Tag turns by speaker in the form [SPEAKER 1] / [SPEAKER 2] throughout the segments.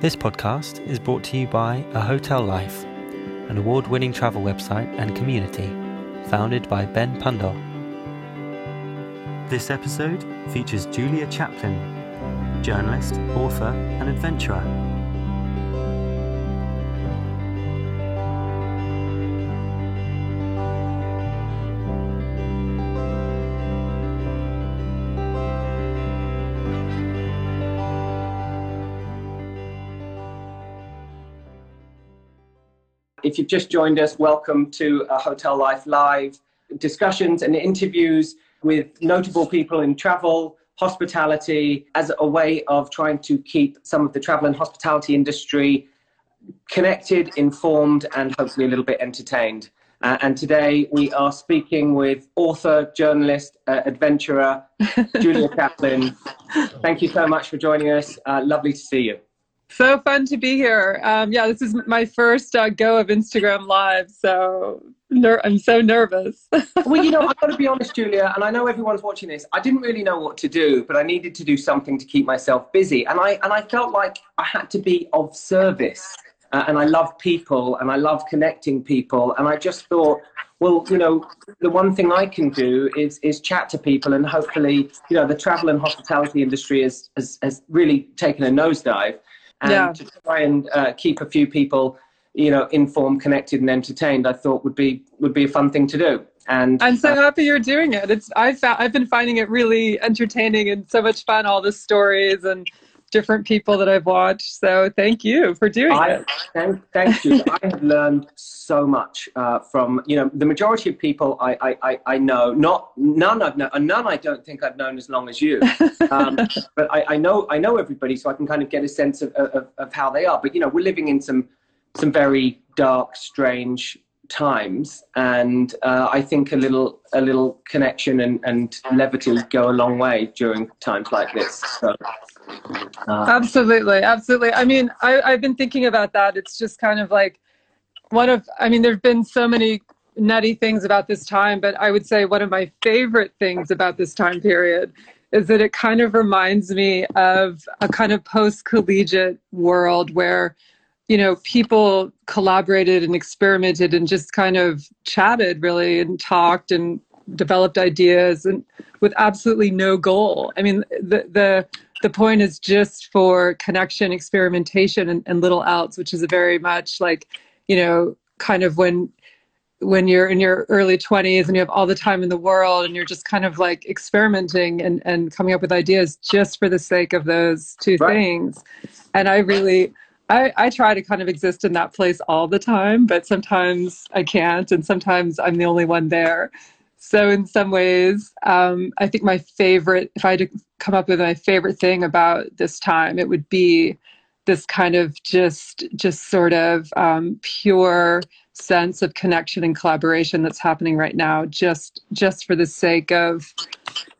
[SPEAKER 1] This podcast is brought to you by A Hotel Life, an award winning travel website and community founded by Ben Pundole. This episode features Julia Chaplin, journalist, author, and adventurer.
[SPEAKER 2] If you've just joined us, welcome to uh, Hotel Life Live discussions and interviews with notable people in travel, hospitality, as a way of trying to keep some of the travel and hospitality industry connected, informed, and hopefully a little bit entertained. Uh, and today we are speaking with author, journalist, uh, adventurer, Julia Chaplin. Thank you so much for joining us. Uh, lovely to see you.
[SPEAKER 3] So fun to be here. Um, yeah, this is my first uh, go of Instagram Live, so ner- I'm so nervous.
[SPEAKER 2] well, you know, I've got to be honest, Julia, and I know everyone's watching this. I didn't really know what to do, but I needed to do something to keep myself busy, and I and I felt like I had to be of service. Uh, and I love people, and I love connecting people, and I just thought, well, you know, the one thing I can do is is chat to people, and hopefully, you know, the travel and hospitality industry has has, has really taken a nosedive and
[SPEAKER 3] Yeah.
[SPEAKER 2] to try and uh, keep a few people you know informed connected and entertained i thought would be would be a fun thing to do and
[SPEAKER 3] I'm so
[SPEAKER 2] uh,
[SPEAKER 3] happy you're doing it. It's I've found, I've been finding it really entertaining and so much fun. All the stories and different people that I've watched. So thank you for doing
[SPEAKER 2] I,
[SPEAKER 3] it.
[SPEAKER 2] thank, thank you. I have learned so much uh, from you know the majority of people I, I, I, I know. Not none I've known, and none I don't think I've known as long as you. Um, but I, I know I know everybody, so I can kind of get a sense of, of, of how they are. But you know, we're living in some some very dark, strange times, and uh, I think a little a little connection and, and levity go a long way during times like this. So, uh,
[SPEAKER 3] Absolutely, absolutely. I mean, I, I've been thinking about that. It's just kind of like one of, I mean, there have been so many nutty things about this time, but I would say one of my favorite things about this time period is that it kind of reminds me of a kind of post collegiate world where, you know, people collaborated and experimented and just kind of chatted really and talked and developed ideas and with absolutely no goal. I mean, the, the, the point is just for connection, experimentation, and, and little else, which is a very much like, you know, kind of when when you're in your early 20s and you have all the time in the world and you're just kind of like experimenting and, and coming up with ideas just for the sake of those two
[SPEAKER 2] Right.
[SPEAKER 3] things. And I really, I, I try to kind of exist in that place all the time, but sometimes I can't, and sometimes I'm the only one there. So in some ways, um, I think my favorite, if I had to come up with my favorite thing about this time, it would be this kind of just, just sort of um, pure sense of connection and collaboration that's happening right now, just, just for the sake of,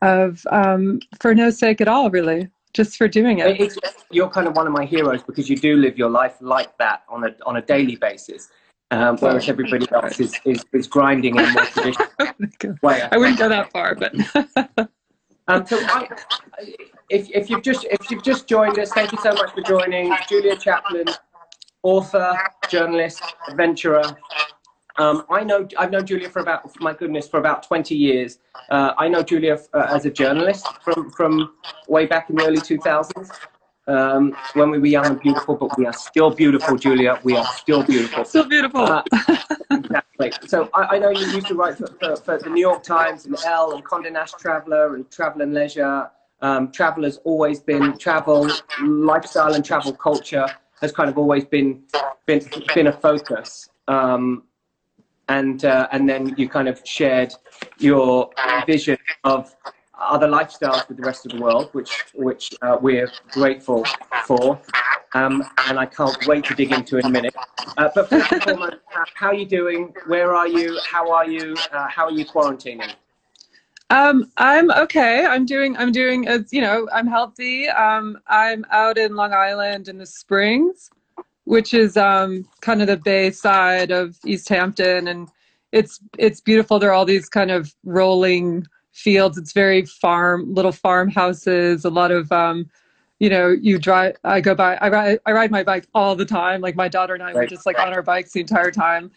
[SPEAKER 3] of, um, for no sake at all, really, just for doing it.
[SPEAKER 2] It's, you're kind of one of my heroes because you do live your life like that on a on a daily basis, um, whereas everybody else is, is, is grinding in more traditional way.
[SPEAKER 3] I wouldn't go that far, but
[SPEAKER 2] Um, so I, if, if you've just if you've just joined us, thank you so much for joining. Julia Chaplin, author, journalist, adventurer. Um, I know I've known Julia for about my goodness for about 20 years. Uh, I know Julia uh, as a journalist from from way back in the early 2000s um, when we were young and beautiful, but we are still beautiful, Julia. We are still beautiful.
[SPEAKER 3] so beautiful.
[SPEAKER 2] Uh, exactly. So I, I know you used to write for, for, for the New York Times and Elle and Condé Nast Traveler and Travel and Leisure. Um, travel has always been travel, lifestyle and travel culture has kind of always been been been a focus. Um, and uh, and then you kind of shared your vision of other lifestyles with the rest of the world, which which uh, we're grateful for. Um, and I can't wait to dig into in a minute. Uh, but first and foremost, how, are you doing? Where are you? How are you? Uh, how are you quarantining?
[SPEAKER 3] Um, I'm okay. I'm doing. I'm doing. As you know, I'm healthy. Um, I'm out in Long Island in the Springs, which is um, kind of the bay side of East Hampton, and it's it's beautiful. There are all these kind of rolling fields. It's very farm, little farmhouses. A lot of um, you know, you drive. I go by. I ride. I ride my bike all the time. Like my daughter and I right. were just like on our bikes the entire time.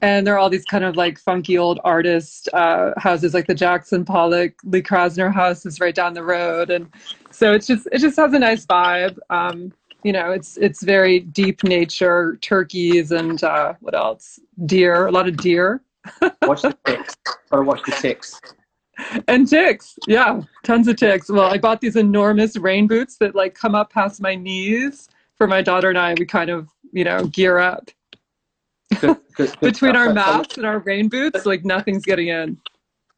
[SPEAKER 3] And there are all these kind of like funky old artist uh, houses, like the Jackson Pollock, Lee Krasner house is right down the road, and so it's just it just has a nice vibe. Um, you know, it's it's very deep nature, turkeys and uh, what else? Deer, a lot of deer.
[SPEAKER 2] watch the ticks. Gotta watch the ticks.
[SPEAKER 3] And ticks, yeah, tons of ticks. Well, I bought these enormous rain boots that like come up past my knees for my daughter and I. We kind of, you know, gear up. Good, good, good Between our masks and our rain boots, like nothing's getting in.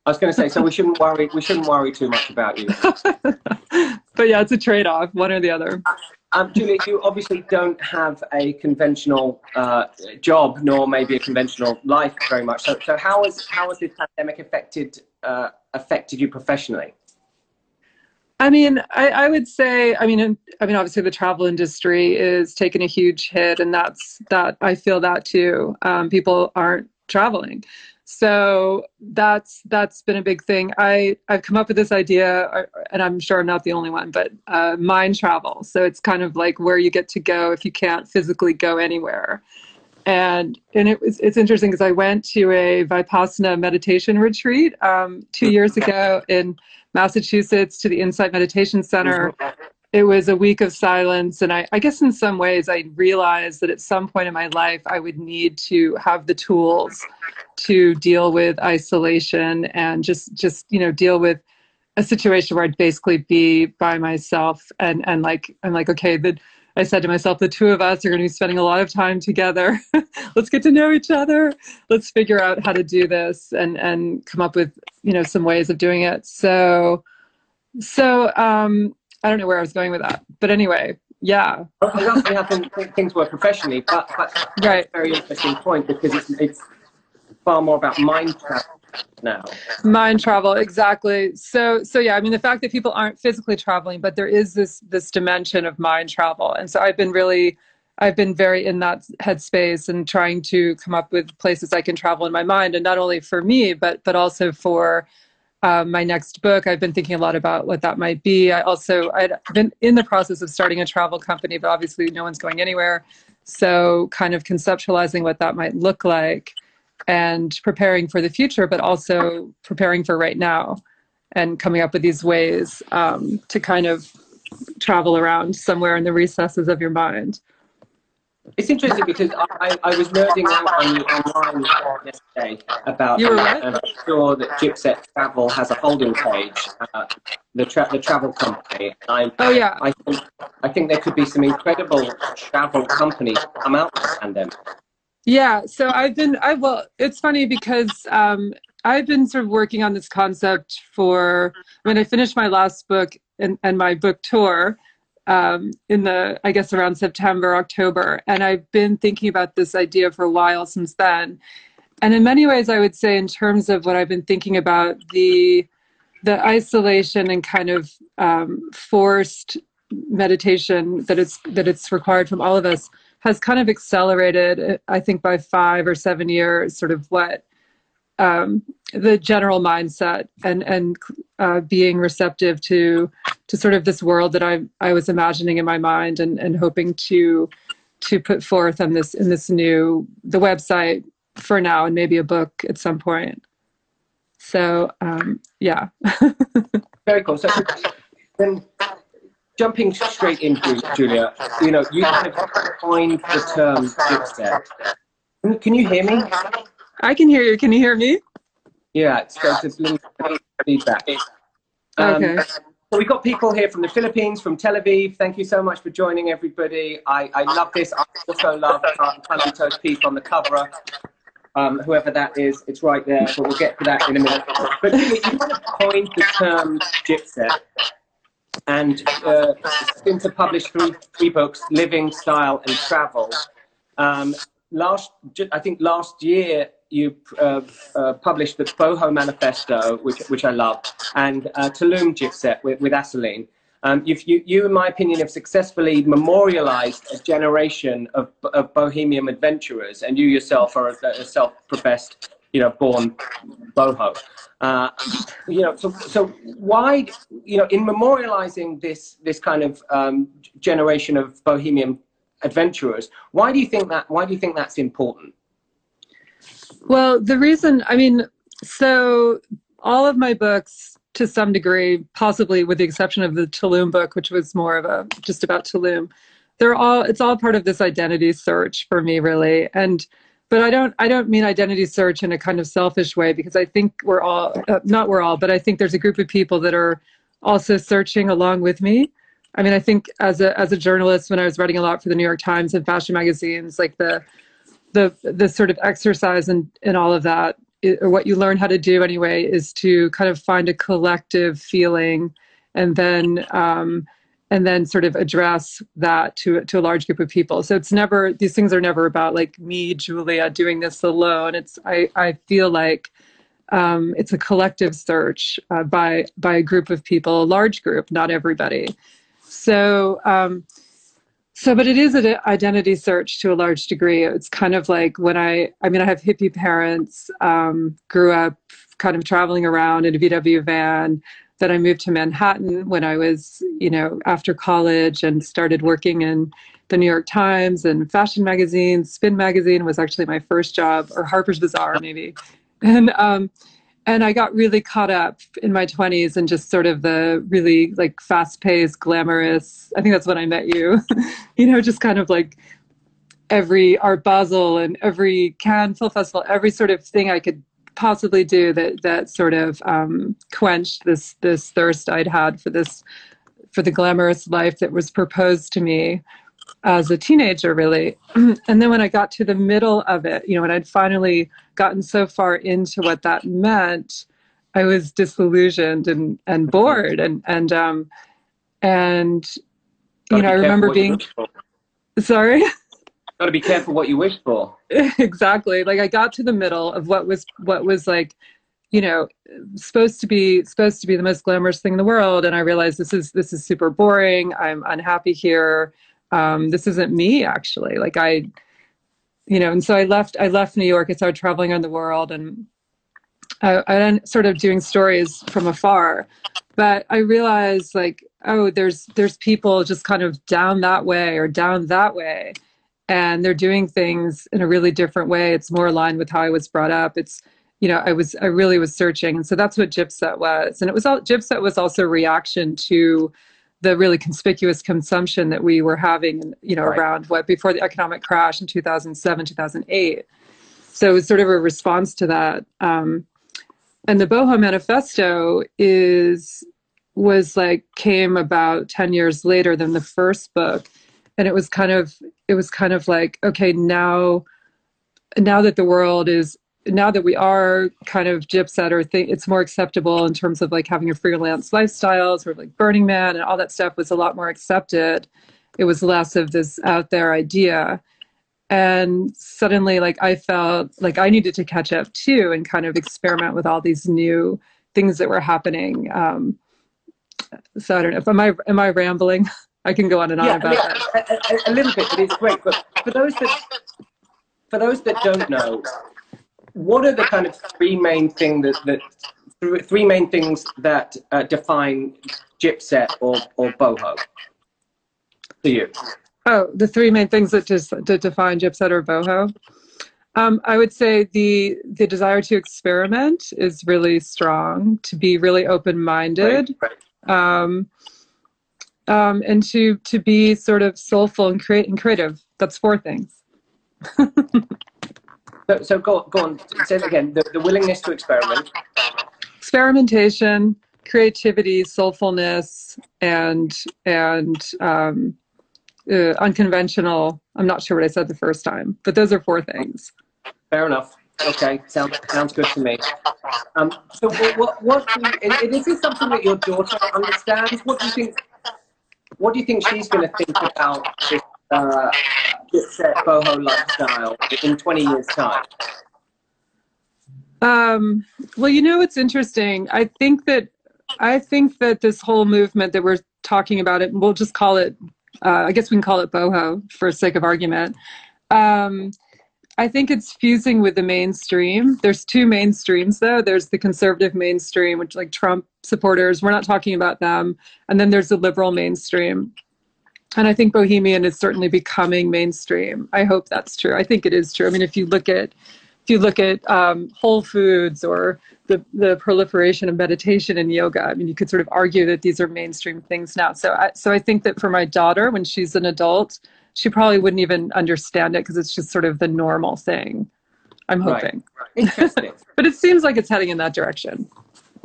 [SPEAKER 2] I was going to say, so we shouldn't worry. We shouldn't worry too much about you.
[SPEAKER 3] but yeah, it's a trade-off, one or the other.
[SPEAKER 2] Um, Julia, you obviously don't have a conventional uh, job, nor maybe a conventional life very much. So, so how has how has this pandemic affected uh, affected you professionally?
[SPEAKER 3] I mean, I, I, would say, I mean, I mean, obviously the travel industry is taking a huge hit, and that's that. I feel that too. Um, people aren't traveling, so that's that's been a big thing. I i've come up with this idea uh, and i'm sure i'm not the only one but uh, mind travel. So it's kind of like where you get to go if you can't physically go anywhere. And and it was it's interesting because i went to a vipassana meditation retreat um, two years ago in massachusetts to the insight meditation center it was a week of silence and I, I, guess in some ways i realized that at some point in my life i would need to have the tools to deal with isolation and just just you know deal with a situation where i'd basically be by myself and and like i'm like okay the i said to myself the two of us are going to be spending a lot of time together. Let's get to know each other. Let's figure out how to do this and and come up with you know some ways of doing it. So so um I don't know where I was going with that, but anyway, yeah.
[SPEAKER 2] Well, we have things work professionally, but, but right. very interesting point because it's, it's far more about mind travel now.
[SPEAKER 3] Mind travel, exactly. So, so yeah, I mean, the fact that people aren't physically traveling, but there is this this dimension of mind travel, and so I've been really. I've been very in that headspace and trying to come up with places I can travel in my mind, and not only for me, but but also for um, my next book. I've been thinking a lot about what that might be. I also I've been in the process of starting a travel company, but obviously no one's going anywhere. So kind of conceptualizing what that might look like and preparing for the future, but also preparing for right now and coming up with these ways um, to kind of travel around somewhere in the recesses of your mind.
[SPEAKER 2] It's interesting because I, I was nerding out on you online yesterday about
[SPEAKER 3] you were right?
[SPEAKER 2] Sure that Gypset Travel has a holding page, uh, the tra- the travel company. I,
[SPEAKER 3] oh yeah.
[SPEAKER 2] I think I think there could be some incredible travel companies come out of the pandemic.
[SPEAKER 3] Yeah, so I've been I well, it's funny because um, I've been sort of working on this concept for when I finished my last book and, and my book tour um, in the, I guess, around September, October. And I've been thinking about this idea for a while since then. And in many ways, I would say, in terms of what I've been thinking about, the the isolation and kind of um, forced meditation that it's that it's required from all of us has kind of accelerated. I think by five or seven years, sort of what um, the general mindset and and uh, being receptive to to sort of this world that I I was imagining in my mind and and hoping to to put forth on this in this new the website for now and maybe a book at some point. So um, yeah.
[SPEAKER 2] Very cool. So then jumping straight into Julia, you know, you kind of coined the term gypset. Can you hear me?
[SPEAKER 3] I can hear you. Can you hear me?
[SPEAKER 2] Yeah, it's got this little feedback. Um, okay. So we've got people here from the Philippines, from Tel Aviv. Thank you so much for joining, everybody. I, I love this. I also love Carlito's piece on the cover. Um, whoever that is, it's right there, but we'll get to that in a minute. But you, kind of coined the term gypset and uh, been to publish three, three books, Living, Style, and Travel. Um, last, I think last year, you uh, uh, published the Boho Manifesto, which, which I love, and uh, Tulum Gypset with, with Assouline. Um, you, you, in my opinion, have successfully memorialized a generation of, of bohemian adventurers, and you yourself are a, a self-professed you know, born boho. Uh, you know, so so why, you know, in memorializing this this kind of um, generation of bohemian adventurers, why do you think that? Why do you think that's important?
[SPEAKER 3] Well, the reason, I mean, so all of my books to some degree, possibly with the exception of the Tulum book, which was more of a just about Tulum. They're all it's all part of this identity search for me, really. And but I don't I don't mean identity search in a kind of selfish way because I think we're all uh, not we're all, but I think there's a group of people that are also searching along with me. I mean, I think as a as a journalist, when I was writing a lot for the New York Times and fashion magazines, like the the the sort of exercise and and all of that or what you learn how to do anyway is to kind of find a collective feeling and then um, and then sort of address that to to a large group of people. So it's never these things are never about like me julia doing this alone. It's i i feel like um, it's a collective search uh, by by a group of people a large group not everybody. So um, so, but it is an identity search to a large degree. It's kind of like when I, I mean, I have hippie parents, um, grew up kind of traveling around in a VW van. Then I moved to Manhattan when I was, you know, after college and started working in the New York Times and fashion magazines. Spin magazine was actually my first job, or Harper's Bazaar maybe. And um, and I got really caught up in my 20s and just sort of the really like fast paced, glamorous. I think that's when I met you, you know, just kind of like every Art Basel and every Cannes Film Festival, every sort of thing I could possibly do that that sort of um, quenched this this thirst I'd had for this for the glamorous life that was proposed to me as a teenager, really. and then when I got to the middle of it, you know, when I'd finally gotten so far into what that meant, I was disillusioned and, and bored. And, and, um, and, you know, I remember being, sorry.
[SPEAKER 2] Got to be careful what you wish for.
[SPEAKER 3] exactly. Like I got to the middle of what was, what was like, you know supposed to be supposed to be the most glamorous thing in the world and i realized this is this is super boring i'm unhappy here um, this isn't me actually. Like i you know and so i left i left new york. I started traveling around the world and I, I then sort of doing stories from afar. But i realized like oh there's there's people just kind of down that way or down that way. And they're doing things in a really different way. It's more aligned with how i was brought up. It's you know i was i really was searching. And so that's what gypset was. And it was all gypset was also reaction to the really conspicuous consumption that we were having, you know, right. around what before the economic crash in 2007, 2008. So it was sort of a response to that. Um, and the Boho Manifesto is was like came about 10 years later than the first book and it was kind of it was kind of like okay now now that the world is now that we are kind of gypset or think it's more acceptable in terms of like having a freelance lifestyle, sort of like Burning Man and all that stuff was a lot more accepted. It was less of this out there idea. And suddenly, like, I felt like I needed to catch up too and kind of experiment with all these new things that were happening. Um, so I don't know. If, am I am I rambling? I can go on and on
[SPEAKER 2] yeah,
[SPEAKER 3] about
[SPEAKER 2] yeah, that. A, a, a little bit, but it's great. But for those that for those that don't know, what are the kind of three main thing that, that three main things that uh, define gypset or, or boho to you?
[SPEAKER 3] Oh, the three main things that just to define gypset or boho. Um, I would say the the desire to experiment is really strong. To be really open minded, right, right. um, um, and to to be sort of soulful and create and creative. That's four things.
[SPEAKER 2] So, so go, go on, say it again. The, the willingness to experiment.
[SPEAKER 3] Experimentation, creativity, soulfulness, and and um, uh, unconventional. I'm not sure what I said the first time, but those are four things.
[SPEAKER 2] Fair enough. Okay, sounds sounds good to me. Um, so what what, what is this something that your daughter understands? What do you think? What do you think she's going to think about this uh, set boho lifestyle in 20 years time?
[SPEAKER 3] Um, well, you know, it's interesting. I think that I think that this whole movement that we're talking about it, we'll just call it. Uh, I guess we can call it boho for sake of argument. Um, I think it's fusing with the mainstream. There's two mainstreams though. There's the conservative mainstream, which like Trump supporters, we're not talking about them. And then there's the liberal mainstream. And I think Bohemian is certainly becoming mainstream. I hope that's true. I think it is true. I mean, if you look at if you look at um, Whole Foods or the, the proliferation of meditation and yoga, I mean, you could sort of argue that these are mainstream things now. So, I, so I think that for my daughter, when she's an adult, she probably wouldn't even understand it because it's just sort of the normal thing. I'm hoping.
[SPEAKER 2] Right. Interesting.
[SPEAKER 3] but it seems like it's heading in that direction.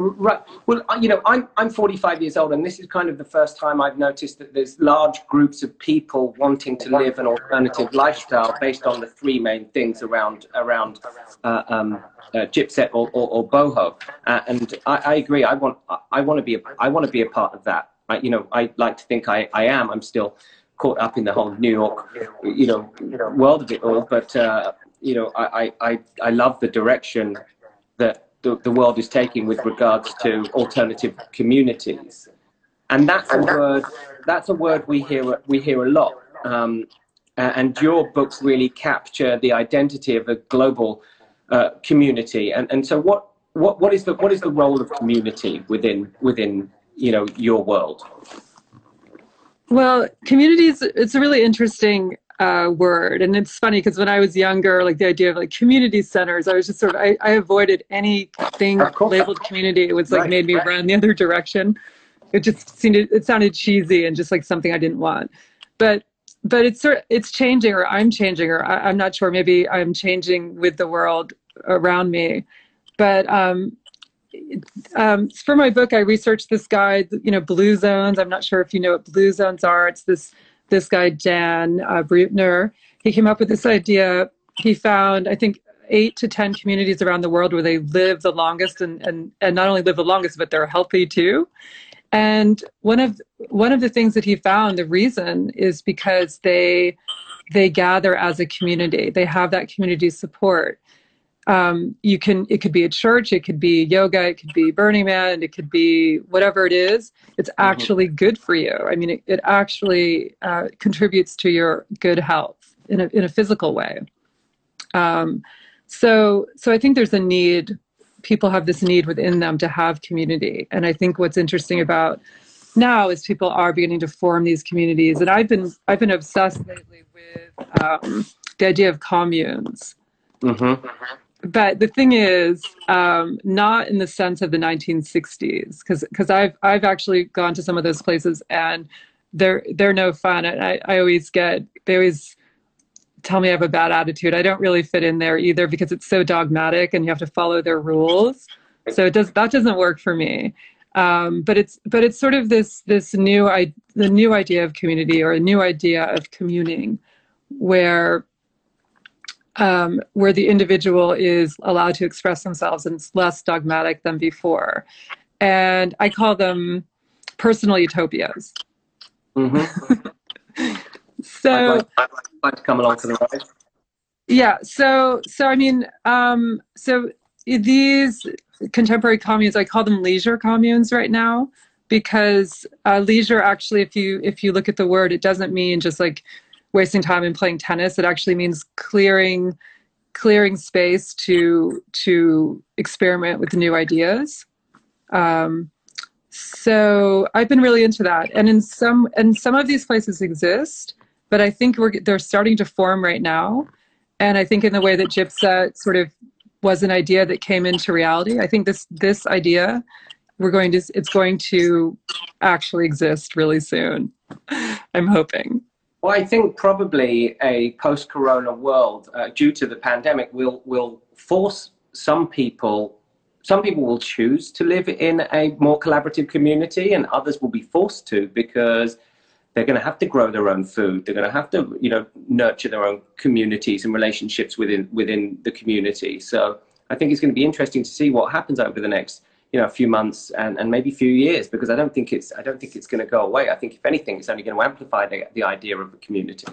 [SPEAKER 2] Right. Well, you know, I'm I'm 45 years old, and this is kind of the first time I've noticed that there's large groups of people wanting to live an alternative lifestyle based on the three main things around around uh, um, uh, gypset or, or, or boho. Uh, and I, I, agree. I want I want to be a, I want to be a part of that. I, you know, I like to think I, I am. I'm still caught up in the whole New York, you know, world of it all. But uh, you know, I, I I love the direction that the, the world is taking with regards to alternative communities. And that's a word, that's a word we hear, we hear a lot. Um, and your books really capture the identity of a global uh, community. And, and so what, what, what, is the, what is the role of community within, within you know, your world?
[SPEAKER 3] Well, communities, it's a really interesting uh, word. And it's funny because when I was younger, like the idea of like community centers, I was just sort of, I, I avoided anything labeled community. It was like right, made me right. run the other direction. It just seemed, it sounded cheesy and just like something I didn't want. But, but it's sort it's changing or I'm changing or I, I'm not sure. Maybe I'm changing with the world around me. But um, um, for my book, I researched this guy, you know, blue zones. I'm not sure if you know what blue zones are. It's this this guy Dan uh, Buettner. He came up with this idea. He found, I think, eight to ten communities around the world where they live the longest, and and and not only live the longest, but they're healthy too. And one of one of the things that he found, the reason is because they they gather as a community. They have that community support um, you can it could be a church it could be yoga it could be burning man it could be whatever it is it's mm-hmm. actually mm-hmm. good for you. I mean it, it actually uh, contributes to your good health in a, in a physical way. Um, so so i think there's a need people have this need within them to have community. And i think what's interesting about now is people are beginning to form these communities. And i've been i've been obsessed lately with um, the idea of communes. Mm-hmm but the thing is, um, not in the sense of the 1960s, because because I've I've actually gone to some of those places and they're they're no fun. I, I always get they always tell me I have a bad attitude. I don't really fit in there either because it's so dogmatic and you have to follow their rules. So it does that doesn't work for me. Um, but it's but it's sort of this this new I the new idea of community or a new idea of communing, where um, where the individual is allowed to express themselves and it's less dogmatic than before. And I call them personal utopias.
[SPEAKER 2] Mm-hmm. so I'd like, I'd like, to come along for the ride.
[SPEAKER 3] Yeah. So so I mean, um, so these contemporary communes, I call them leisure communes right now because uh, leisure actually, if you if you look at the word, it doesn't mean just like wasting time and playing tennis. It actually means clearing clearing space to to experiment with new ideas. Um, so I've been really into that, and in some and some of these places exist, but I think we're they're starting to form right now, and I think in the way that Gypset sort of was an idea that came into reality. I think this this idea we're going to it's going to actually exist really soon. I'm hoping.
[SPEAKER 2] Well, I think probably a post-corona world, uh, due to the pandemic, will will force some people. Some people will choose to live in a more collaborative community, and others will be forced to because they're going to have to grow their own food. They're going to have to, you know, nurture their own communities and relationships within within the community. So I think it's going to be interesting to see what happens over the next you know a few months and, and maybe a few years because I don't think it's I don't think it's going to go away. I think if anything, it's only going to amplify the, the idea of a community.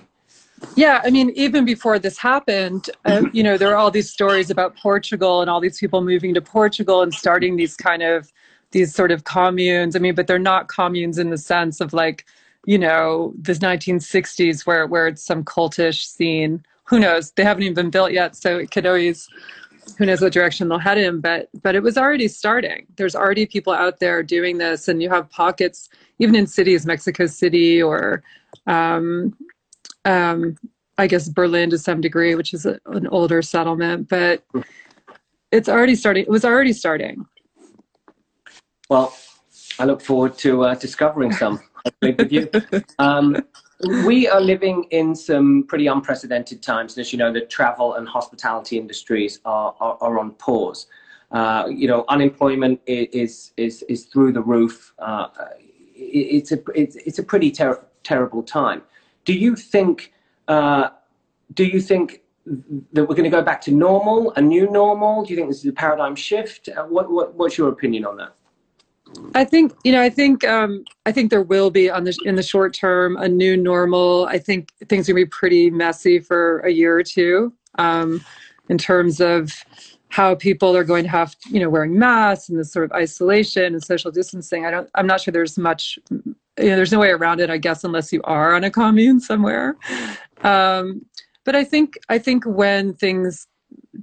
[SPEAKER 3] Yeah, I mean, even before this happened, uh, you know, there are all these stories about Portugal and all these people moving to Portugal and starting these kind of these sort of communes. I mean, but they're not communes in the sense of like, you know, the 1960s where where it's some cultish scene who knows? They haven't even been built yet, so it could always who knows what direction they'll head in but but it was already starting. There's already people out there doing this and you have pockets even in cities mexico city or um, um, i guess berlin to some degree which is a, an older settlement but it's already starting it was already starting.
[SPEAKER 2] Well i look forward to uh, discovering some with you. Um, we are living in some pretty unprecedented times. As you know, the travel and hospitality industries are, are, are on pause. Uh, you know, unemployment is, is, is through the roof. Uh, it's, a, it's, it's a pretty ter- terrible time. Do you think, uh, do you think that we're going to go back to normal, a new normal? Do you think this is a paradigm shift? Uh, what, what, what's your opinion on that?
[SPEAKER 3] I think you know. I think um, I think there will be on the in the short term a new normal. I think things are gonna be pretty messy for a year or two um, in terms of how people are going to have you know wearing masks and this sort of isolation and social distancing. I don't. I'm not sure there's much. You know, there's no way around it. I guess unless you are on a commune somewhere. Um, but I think I think when things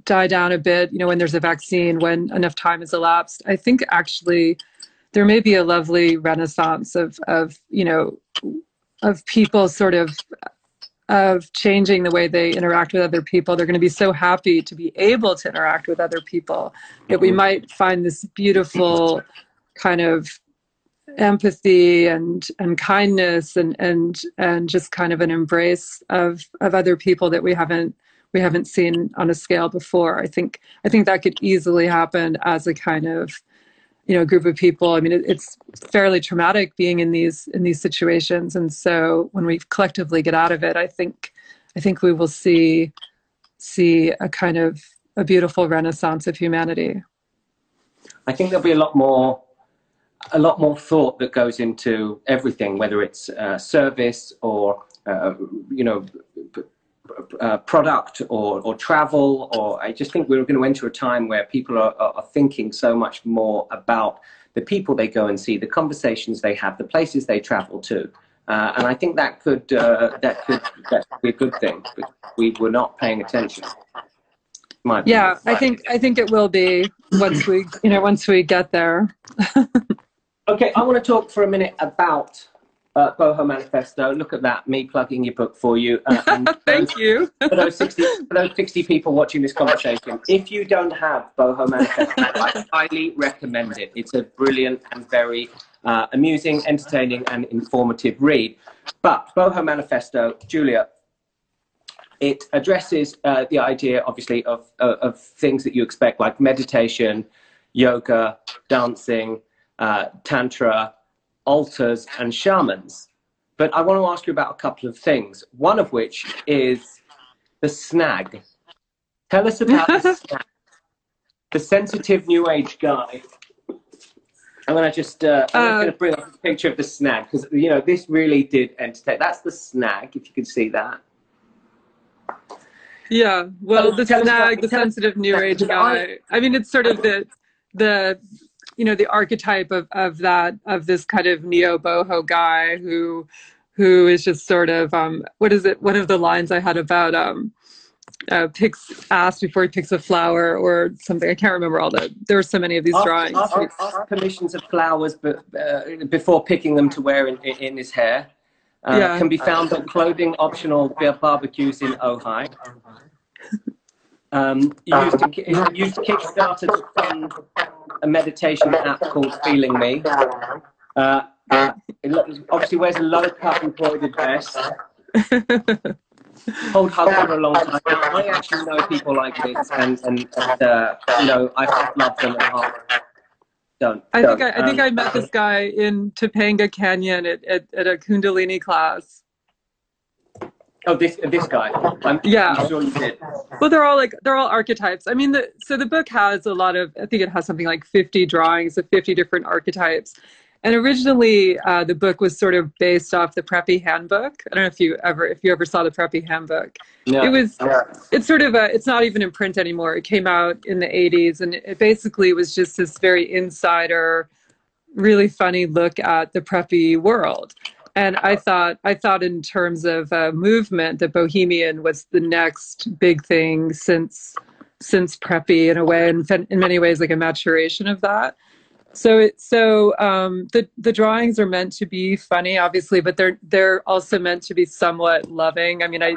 [SPEAKER 3] die down a bit, you know, when there's a vaccine, when enough time has elapsed, I think actually there may be a lovely renaissance of of you know of people sort of of changing the way they interact with other people they're going to be so happy to be able to interact with other people that we mm-hmm. might find this beautiful kind of empathy and and kindness and and and just kind of an embrace of of other people that we haven't we haven't seen on a scale before i think i think that could easily happen as a kind of you know group of people. I mean it, it's fairly traumatic being in these in these situations. And so when we collectively get out of it i think i think we will see see a kind of a beautiful renaissance of humanity.
[SPEAKER 2] I think there'll be a lot more a lot more thought that goes into everything whether it's uh, service or uh, you know uh, product or, or travel, or I just think we're going to enter a time where people are, are thinking so much more about the people they go and see, the conversations they have, the places they travel to. Uh, and I think that could uh, that could that could be a good thing. But we were not paying attention.
[SPEAKER 3] yeah, I think I think it will be once we you know once we get there.
[SPEAKER 2] okay, I want to talk for a minute about uh, Boho Manifesto. Look at that, me plugging your book for you.
[SPEAKER 3] Uh, Thank
[SPEAKER 2] those,
[SPEAKER 3] you.
[SPEAKER 2] for, those 60, for those 60 people watching this conversation, if you don't have Boho Manifesto, I highly recommend it. It's a brilliant and very uh, amusing, entertaining, and informative read. But Boho Manifesto, Julia, it addresses uh, the idea, obviously, of, uh, of things that you expect, like meditation, yoga, dancing, uh, tantra, altars, and shamans. But I want to ask you about a couple of things. One of which is the snag. Tell us about the snag, the sensitive New Age guy. I'm gonna just uh, I'm uh, gonna bring up a picture of the snag because you know this really did entertain. That's the snag, if you can see that.
[SPEAKER 3] Yeah, well, the snag, the sensitive New Age guy. I mean, it's sort of the the you know the archetype of of that of this kind of neo boho guy who who is just sort of um what is it one of the lines i had about um uh, picks ass before he picks a flower or something. I can't remember all the. There were so many of these ask, drawings.
[SPEAKER 2] Ask, ask, permissions of flowers, but uh, before picking them to wear in, in, in his hair. Uh, yeah. Can be found at clothing optional barbecues in Ojai. Um, used, to, used Kickstarter to fund a meditation app called Feeling Me. Uh, it obviously wears a low cut embroidered vest. Hold hug for a long time. I actually know people like this, and, and, and uh, you know, I love them at
[SPEAKER 3] Don't. I think I, I think um, I met this guy in Topanga Canyon at, at, at a Kundalini class.
[SPEAKER 2] Oh, this this guy. I'm,
[SPEAKER 3] yeah.
[SPEAKER 2] I'm sure you did.
[SPEAKER 3] Well, they're all like they're all archetypes. I mean, the so the book has a lot of. I think it has something like fifty drawings of fifty different archetypes. And originally, uh, the book was sort of based off the Preppy Handbook. I don't know if you ever if you ever saw the Preppy Handbook.
[SPEAKER 2] No.
[SPEAKER 3] It was. It's sort of a. It's not even in print anymore. It came out in the '80s, and it basically was just this very insider, really funny look at the preppy world and I thought I thought in terms of uh, movement that Bohemian was the next big thing since since Preppy in a way, and in many ways like a maturation of that. So it so um, the the drawings are meant to be funny, obviously, but they're they're also meant to be somewhat loving. I mean, I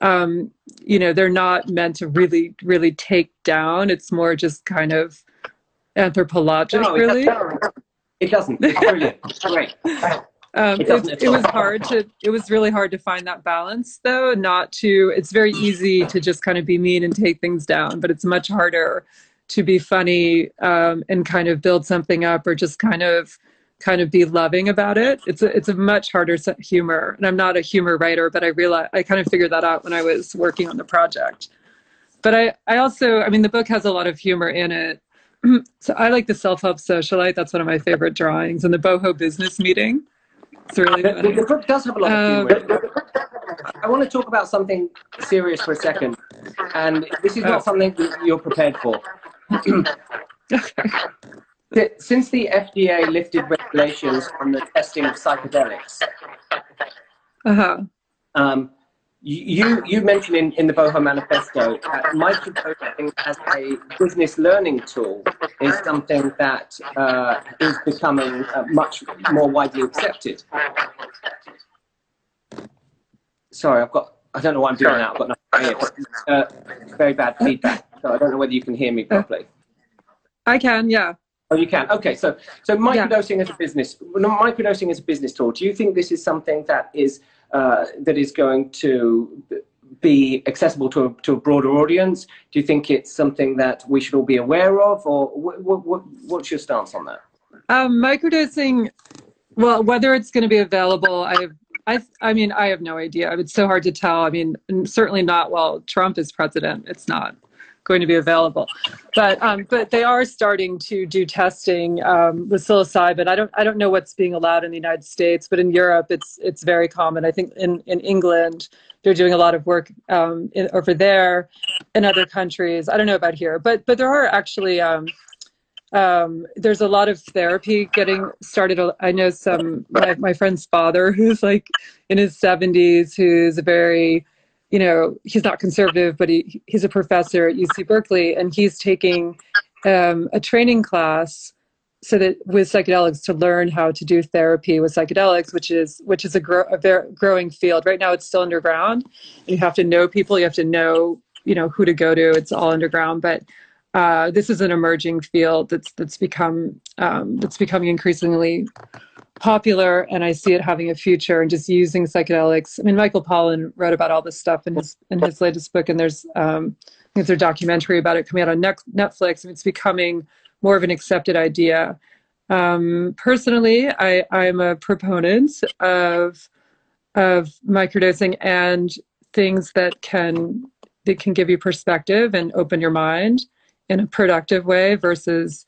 [SPEAKER 3] um, you know they're not meant to really really take down. It's more just kind of anthropologic, no, really.
[SPEAKER 2] It doesn't. It's brilliant. Great.
[SPEAKER 3] Um, it, it, was hard to it was really hard to find that balance though not to it's very easy to just kind of be mean and take things down but it's much harder to be funny um, and kind of build something up or just kind of kind of be loving about it. It's a it's a much harder humor and i'm not a humor writer but i realized i kind of figured that out when i was working on the project. But i i also i mean the book has a lot of humor in it. So i like the self-help socialite that's one of my favorite drawings and the boho business meeting it's really
[SPEAKER 2] the, the, book does have a lot of humor. Um, I want to talk about something serious for a second, and this is not oh. something you're prepared for. Since the FDA lifted regulations on the testing of psychedelics,
[SPEAKER 3] uh-huh.
[SPEAKER 2] um, you, you mentioned in, in the Boho Manifesto that microdosing as a business learning tool is something that uh, is becoming uh, much more widely accepted. Sorry, I've got, I don't know what I'm doing now, I've got nothing uh, very bad feedback, so I don't know whether you can hear me properly.
[SPEAKER 3] I can, yeah.
[SPEAKER 2] Oh, you can. Okay, so so microdosing yeah. as a business, microdosing as a business tool. Do you think this is something that is uh, that is going to be accessible to a, to a broader audience? Do you think it's something that we should all be aware of, or what, what, what's your stance on that?
[SPEAKER 3] Um, microdosing, well, whether it's going to be available, I I, I mean, I have no idea. It's so hard to tell. I mean, certainly not while Trump is president. It's not going to be available. But um, but they are starting to do testing um, with psilocybin. I don't I don't know what's being allowed in the United States, but in Europe it's it's very common. I think in in England they're doing a lot of work um, in, over there. In other countries, I don't know about here, but but there are actually. Um, um, there's a lot of therapy getting started. I know some my, my friend's father who's like in his 70s, who's a very you know, he's not conservative, but he, he's a professor at UC Berkeley, and he's taking um, a training class so that with psychedelics to learn how to do therapy with psychedelics, which is which is a, grow, a growing field. Right now, it's still underground. You have to know people. You have to know you know who to go to. It's all underground, but uh, this is an emerging field that's that's become um, that's becoming increasingly popular and I see it having a future and just using psychedelics. I mean, Michael Pollan wrote about all this stuff in his in his latest book, and there's um, there's a documentary about it coming out on Netflix. And it's becoming more of an accepted idea. Um, personally, I I'm a proponent of of microdosing and things that can that can give you perspective and open your mind in a productive way versus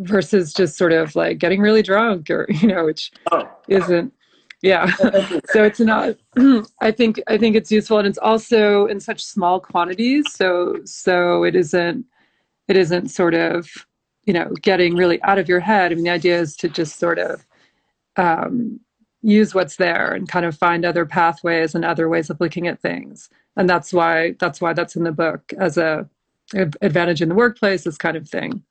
[SPEAKER 3] versus just sort of like getting really drunk or you know which oh. isn't yeah. So it's not i think i think it's useful and it's also in such small quantities so so it isn't it isn't sort of you know getting really out of your head. I mean the idea is to just sort of um, use what's there and kind of find other pathways and other ways of looking at things. And that's why that's why that's in the book as a advantage in the workplace this kind of thing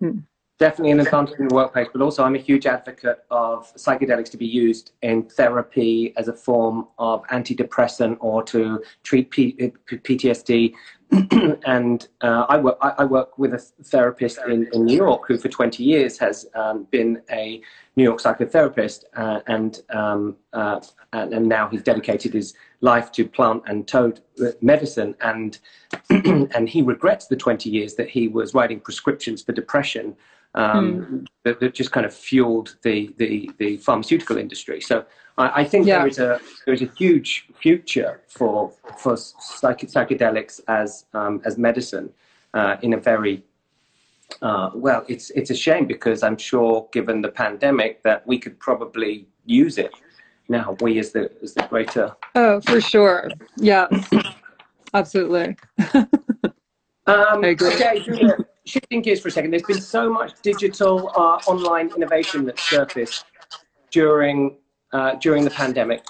[SPEAKER 2] Hmm. Definitely an advantage in the workplace, but also I'm a huge advocate of psychedelics to be used in therapy as a form of antidepressant or to treat P- PTSD. and uh, I, work, I, work with a therapist in, in New York who, for 20 years, has um, been a New York psychotherapist, uh, and, um, uh, and, and now he's dedicated his life to plant and toad medicine, and and he regrets the 20 years that he was writing prescriptions for depression um, mm. that, that, just kind of fueled the, the, the pharmaceutical industry. So I, I think yeah. there is a there is a huge future for for psych- psychedelics as um, as medicine uh, in a very uh, well, it's it's a shame because I'm sure, given the pandemic, that we could probably use it now. We as the as the greater.
[SPEAKER 3] Oh, for sure. Yeah, absolutely.
[SPEAKER 2] um, okay, Julia, shifting gears for a second. There's been so much digital uh, online innovation that surfaced during uh, during the pandemic.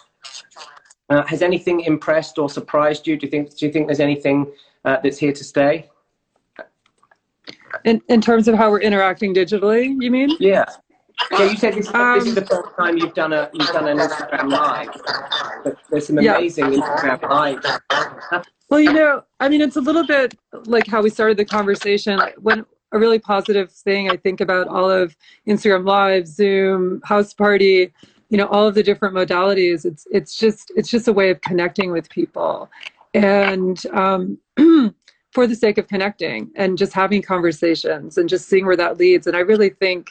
[SPEAKER 2] Uh, has anything impressed or surprised you? Do you think do you think there's anything uh, that's here to stay?
[SPEAKER 3] In in terms of how we're interacting digitally, you mean?
[SPEAKER 2] Yeah. Yeah, you said this,
[SPEAKER 3] Um,
[SPEAKER 2] this is the first time you've done a you've done an Instagram live. There's some
[SPEAKER 3] Yeah.
[SPEAKER 2] amazing Instagram lives.
[SPEAKER 3] Well, you know, I mean, it's a little bit like how we started the conversation. When a really positive thing I think about all of Instagram Live, Zoom, House Party, you know, all of the different modalities. It's it's just it's just a way of connecting with people, and um, for the sake of connecting and just having conversations and just seeing where that leads. And I really think,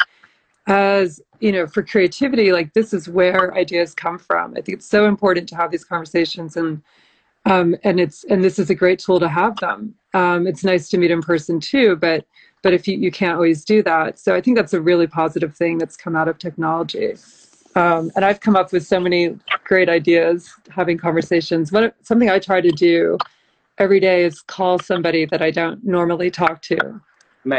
[SPEAKER 3] as you know, for creativity, like this is where ideas come from. I think it's so important to have these conversations and um, and it's and this is a great tool to have them. Um, it's nice to meet in person too, but but if you, you can't always do that, so I think that's a really positive thing that's come out of technology. Um, and I've come up with so many great ideas having conversations. What something I try to do every day is call somebody that I don't normally talk to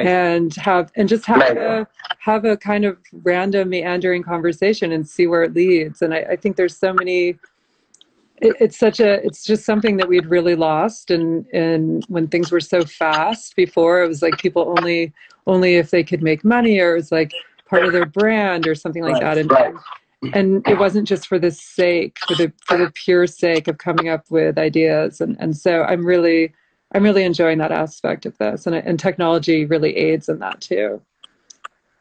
[SPEAKER 3] and have and just have a have a kind of random meandering conversation and see where it leads. And i, I think there's so many it, it's such a it's just something that we'd really lost and and when things were so fast before. It was like people only only if they could make money or it was like part of their brand or something like
[SPEAKER 2] Right,
[SPEAKER 3] that. And
[SPEAKER 2] right.
[SPEAKER 3] And it wasn't just for the sake for the for the pure sake of coming up with ideas and and so i'm really i'm really enjoying that aspect of this and and technology really aids in that too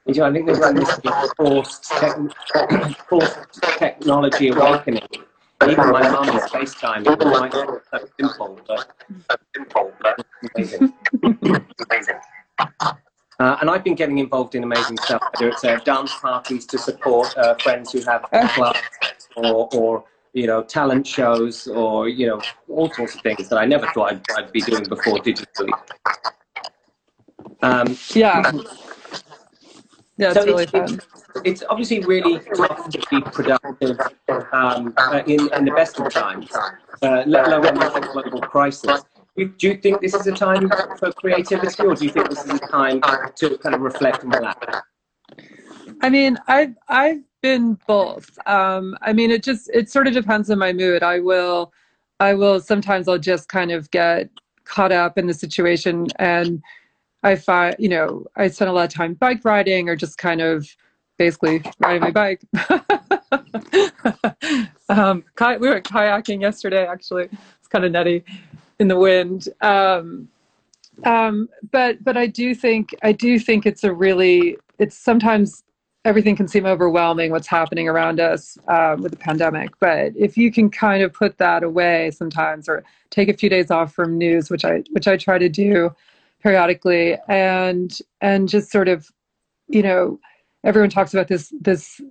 [SPEAKER 2] You know, I think there's been this forced, tech, forced technology awakening. Even my mum is FaceTime. It might not be so simple, but amazing. Uh, and I've been getting involved in amazing stuff, whether it's uh, dance parties to support uh, friends who have clubs or, or, you know, talent shows or, you know, all sorts of things that I never thought I'd, I'd be doing before digitally. Um,
[SPEAKER 3] yeah yeah it's
[SPEAKER 2] So
[SPEAKER 3] really
[SPEAKER 2] it's-
[SPEAKER 3] fun
[SPEAKER 2] it's obviously really tough to be productive um, uh, in, in the best of times, uh, let alone in a global crisis. Do you think this is a time for creativity, or do you think this is a time to kind of reflect and relax?
[SPEAKER 3] I mean, I've I've been both. Um, I mean, it just it sort of depends on my mood. I will, I will sometimes I'll just kind of get caught up in the situation, and I find you know I spend a lot of time bike riding or just kind of basically riding my bike. um, we went kayaking yesterday. Actually, it's kind of nutty in the wind. Um, um, but but I do think I do think it's a really it's sometimes everything can seem overwhelming what's happening around us um, with the pandemic. But if you can kind of put that away sometimes, or take a few days off from news, which I which I try to do periodically, and and just sort of, you know, everyone talks about this this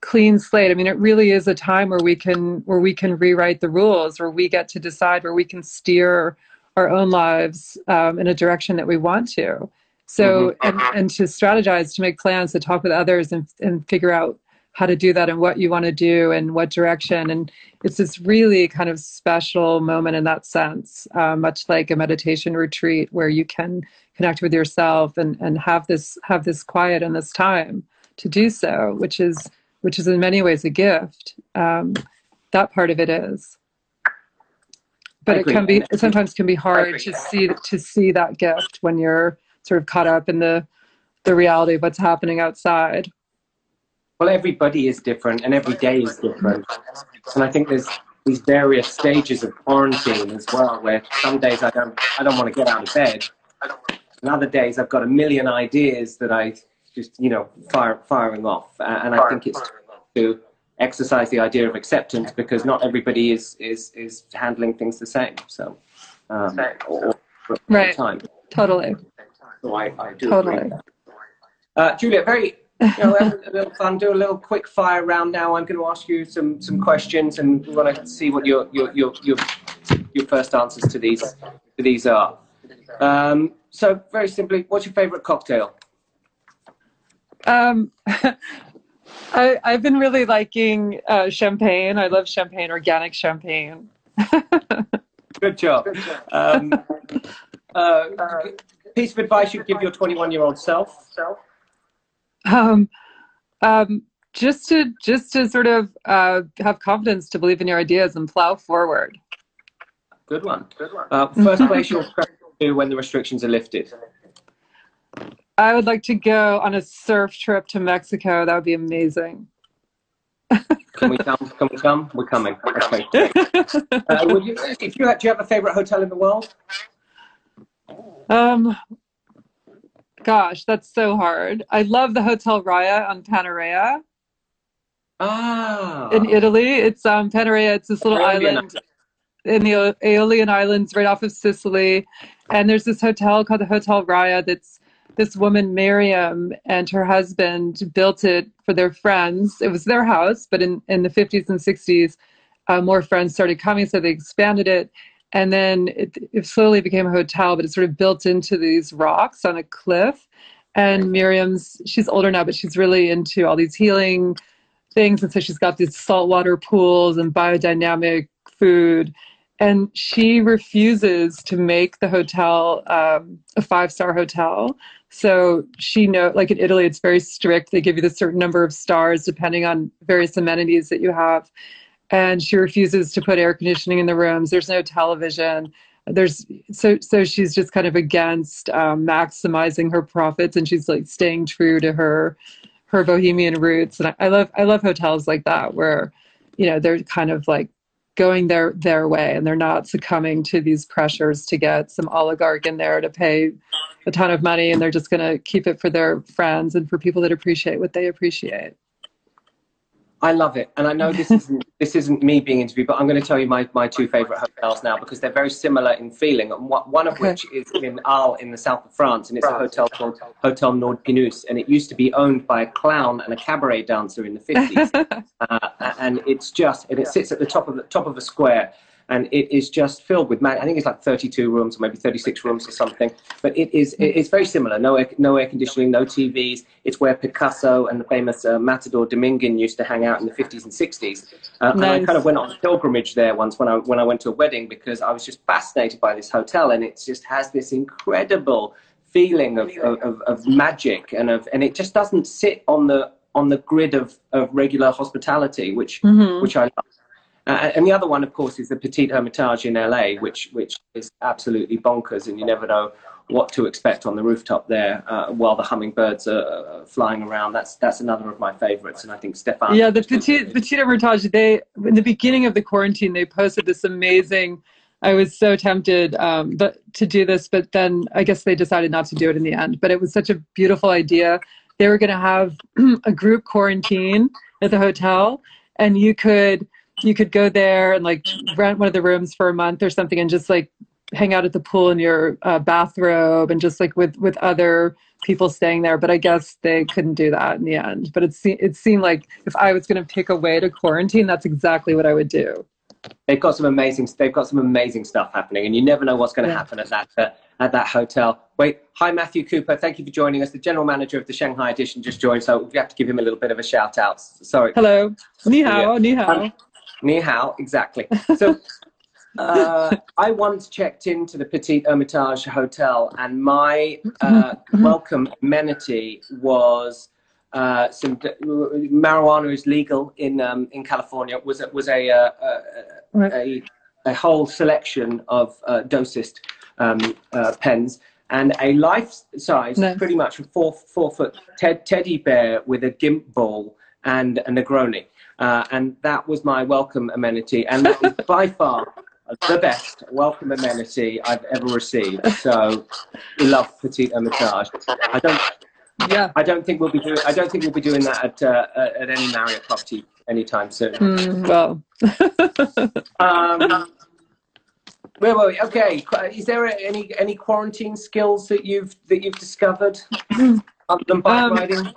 [SPEAKER 3] clean slate. I mean, it really is a time where we can where we can rewrite the rules, where we get to decide, where we can steer our own lives um, in a direction that we want to. So, and, and to strategize, to make plans, to talk with others, and and figure out how to do that and what you want to do and what direction. And it's this really kind of special moment in that sense, uh, much like a meditation retreat where you can connect with yourself and and have this have this quiet and this time to do so, which is which is in many ways a gift. Um, that part of it is but it can be it sometimes can be hard to see to see that gift when you're sort of caught up in the the reality of what's happening outside
[SPEAKER 2] Well, everybody is different, and every day is different. And I think there's these various stages of quarantine as well, where some days I don't, I don't want to get out of bed, and other days I've got a million ideas that I just, you know, fire, firing off. Uh, and I think it's to exercise the idea of acceptance because not everybody is is is handling things the same. So, um, or, or all the
[SPEAKER 3] Right.
[SPEAKER 2] time.
[SPEAKER 3] totally
[SPEAKER 2] So I, I do
[SPEAKER 3] Totally.
[SPEAKER 2] agree. Uh, Julia, very you know, have a little fun. Do a little quick fire round now. I'm going to ask you some some questions, and we want to see what your your your your, your first answers to these to these are. Um, so very simply, what's your favourite cocktail?
[SPEAKER 3] Um I, I've been really liking uh, champagne. I love champagne, organic champagne.
[SPEAKER 2] Good job. Um, uh, piece of advice you'd give your 21 year old self.
[SPEAKER 3] Um, um, just to just to sort of uh, have confidence to believe in your ideas and plow forward.
[SPEAKER 2] Good one. Good one. Uh, first place you'll travel to when the restrictions are lifted.
[SPEAKER 3] I would like to go on a surf trip to Mexico. That would be amazing.
[SPEAKER 2] Can we come? Can we come? We're coming. Okay. Uh, would you, if you had, do you have a favorite hotel in the world?
[SPEAKER 3] Um, gosh, that's so hard. I love the Hotel Raya on Panarea
[SPEAKER 2] Ah.
[SPEAKER 3] in Italy. It's um Panarea. It's this little island in the Aeolian Islands, right off of Sicily. And there's this hotel called the Hotel Raya. That's this woman Miriam and her husband built it for their friends. It was their house, but in in the 50s and 60s, uh, more friends started coming, so they expanded it. And then it, it slowly became a hotel, but it's sort of built into these rocks on a cliff. And Miriam's, she's older now, but she's really into all these healing things. And so she's got these saltwater pools and biodynamic food. And she refuses to make the hotel um, a five star hotel. So she know, like in Italy, it's very strict. They give you the certain number of stars depending on various amenities that you have. And she refuses to put air conditioning in the rooms. There's no television. There's so so she's just kind of against um, maximizing her profits, and she's like staying true to her her bohemian roots. And I, I love I love hotels like that where, you know, they're kind of like going their their way and they're not succumbing to these pressures to get some oligarch in there to pay a ton of money and they're just going to keep it for their friends and for people that appreciate what they appreciate
[SPEAKER 2] I love it, and I know this isn't this isn't me being interviewed, but I'm going to tell you my, my two favorite hotels now because they're very similar in feeling. And one one of
[SPEAKER 3] Okay.
[SPEAKER 2] which is in Arles in the south of France, and it's a hotel called Hotel Nord Pinus, and it used to be owned by a clown and a cabaret dancer in the 50s. uh, and it's just and it sits at the top of the top of a square and it is just filled with man i think it's like 32 rooms or maybe 36 rooms or something but it is it's very similar no air, no air conditioning no tvs it's where picasso and the famous uh, matador dominguez used to hang out in the 50s and 60s uh, and i kind of went on a pilgrimage there once when i when i went to a wedding because i was just fascinated by this hotel and it just has this incredible feeling of, of, of, magic and of and it just doesn't sit on the on the grid of, of regular hospitality which
[SPEAKER 3] Mhm.
[SPEAKER 2] which I love. Uh, and the other one, of course, is the Petit Hermitage in LA, which which is absolutely bonkers, and you never know what to expect on the rooftop there uh, while the hummingbirds are flying around. That's that's another of my favorites, and I think Stefan.
[SPEAKER 3] yeah, the Petit Petit Hermitage. They in the beginning of the quarantine, they posted this amazing. I was so tempted, um, but to do this, but then I guess they decided not to do it in the end. But it was such a beautiful idea. They were going to have a group quarantine at the hotel, and you could you could go there and like rent one of the rooms for a month or something, and just like hang out at the pool in your uh, bathrobe and just like with with other people staying there. But I guess they couldn't do that in the end. But it se- it seemed like if I was going to pick a way to quarantine, that's exactly what I would do.
[SPEAKER 2] They've got some amazing. They've got some amazing stuff happening, and you never know what's going to
[SPEAKER 3] Yeah.
[SPEAKER 2] happen at that uh, at that hotel. Wait, hi Matthew Cooper. Thank you for joining us. The general manager of the Shanghai edition just joined, so we have to give him a little bit of a shout out. Sorry.
[SPEAKER 3] Hello, ni hao, ni hao.
[SPEAKER 2] Um, Ni hao, exactly. So uh, I once checked into the Petit Hermitage Hotel, and my uh, welcome amenity was uh, some marijuana is legal in um, in California. Was a, was a, uh,
[SPEAKER 3] Right.
[SPEAKER 2] a a whole selection of uh, dosist um, uh, pens and a life size, pretty much a four four foot ted- teddy bear with a gimp ball and a Negroni. Uh, and that was my welcome amenity, and that was by far the best welcome amenity I've ever received. So, love Petite Hermitage. I don't,
[SPEAKER 3] Yeah.
[SPEAKER 2] I don't think we'll be doing, I don't think we'll be doing that at uh, at any Marriott property anytime soon.
[SPEAKER 3] Mm, well,
[SPEAKER 2] Um, where were we? Okay, is there any any quarantine skills that you've that you've discovered other than bike
[SPEAKER 3] Um,
[SPEAKER 2] riding?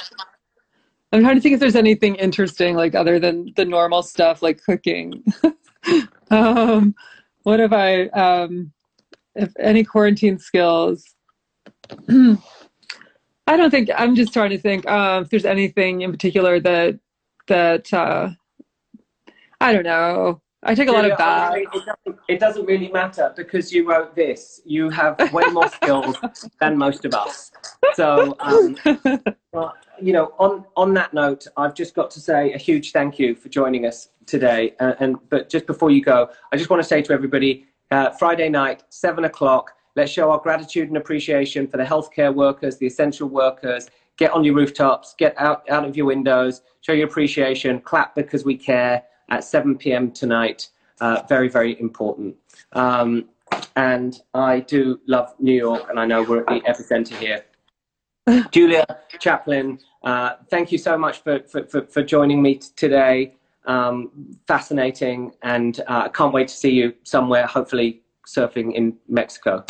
[SPEAKER 3] I'm trying to think if there's anything interesting, like other than the normal stuff, like cooking. um, what have I? Um, if any quarantine skills? I don't think. I'm just trying to think uh, if there's anything in particular that that uh, I don't know. I take a lot of baths.
[SPEAKER 2] It doesn't, it doesn't really matter because you wrote this. You have way more skills than most of us. So, um, well, you know, on on that note, I've just got to say a huge thank you for joining us today. Uh, and but just before you go, I just want to say to everybody, uh, Friday night, seven o'clock. Let's show our gratitude and appreciation for the healthcare workers, the essential workers. Get on your rooftops, get out out of your windows, show your appreciation, clap because we care at 7 p.m. tonight. Uh, very, very important. Um, and I do love New York, and I know we're at the epicenter here. Julia Chaplin, uh, thank you so much for, for, for, for joining me t- today. Um, fascinating, and I uh, can't wait to see you somewhere, hopefully surfing in Mexico.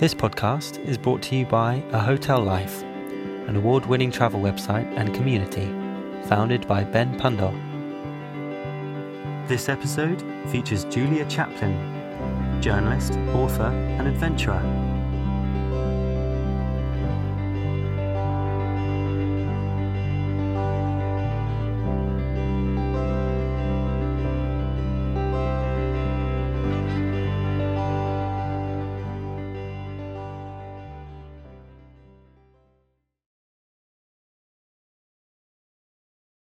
[SPEAKER 1] This podcast is brought to you by A Hotel Life, an award winning travel website and community founded by Ben Pundole. This episode features Julia Chaplin, journalist, author, and adventurer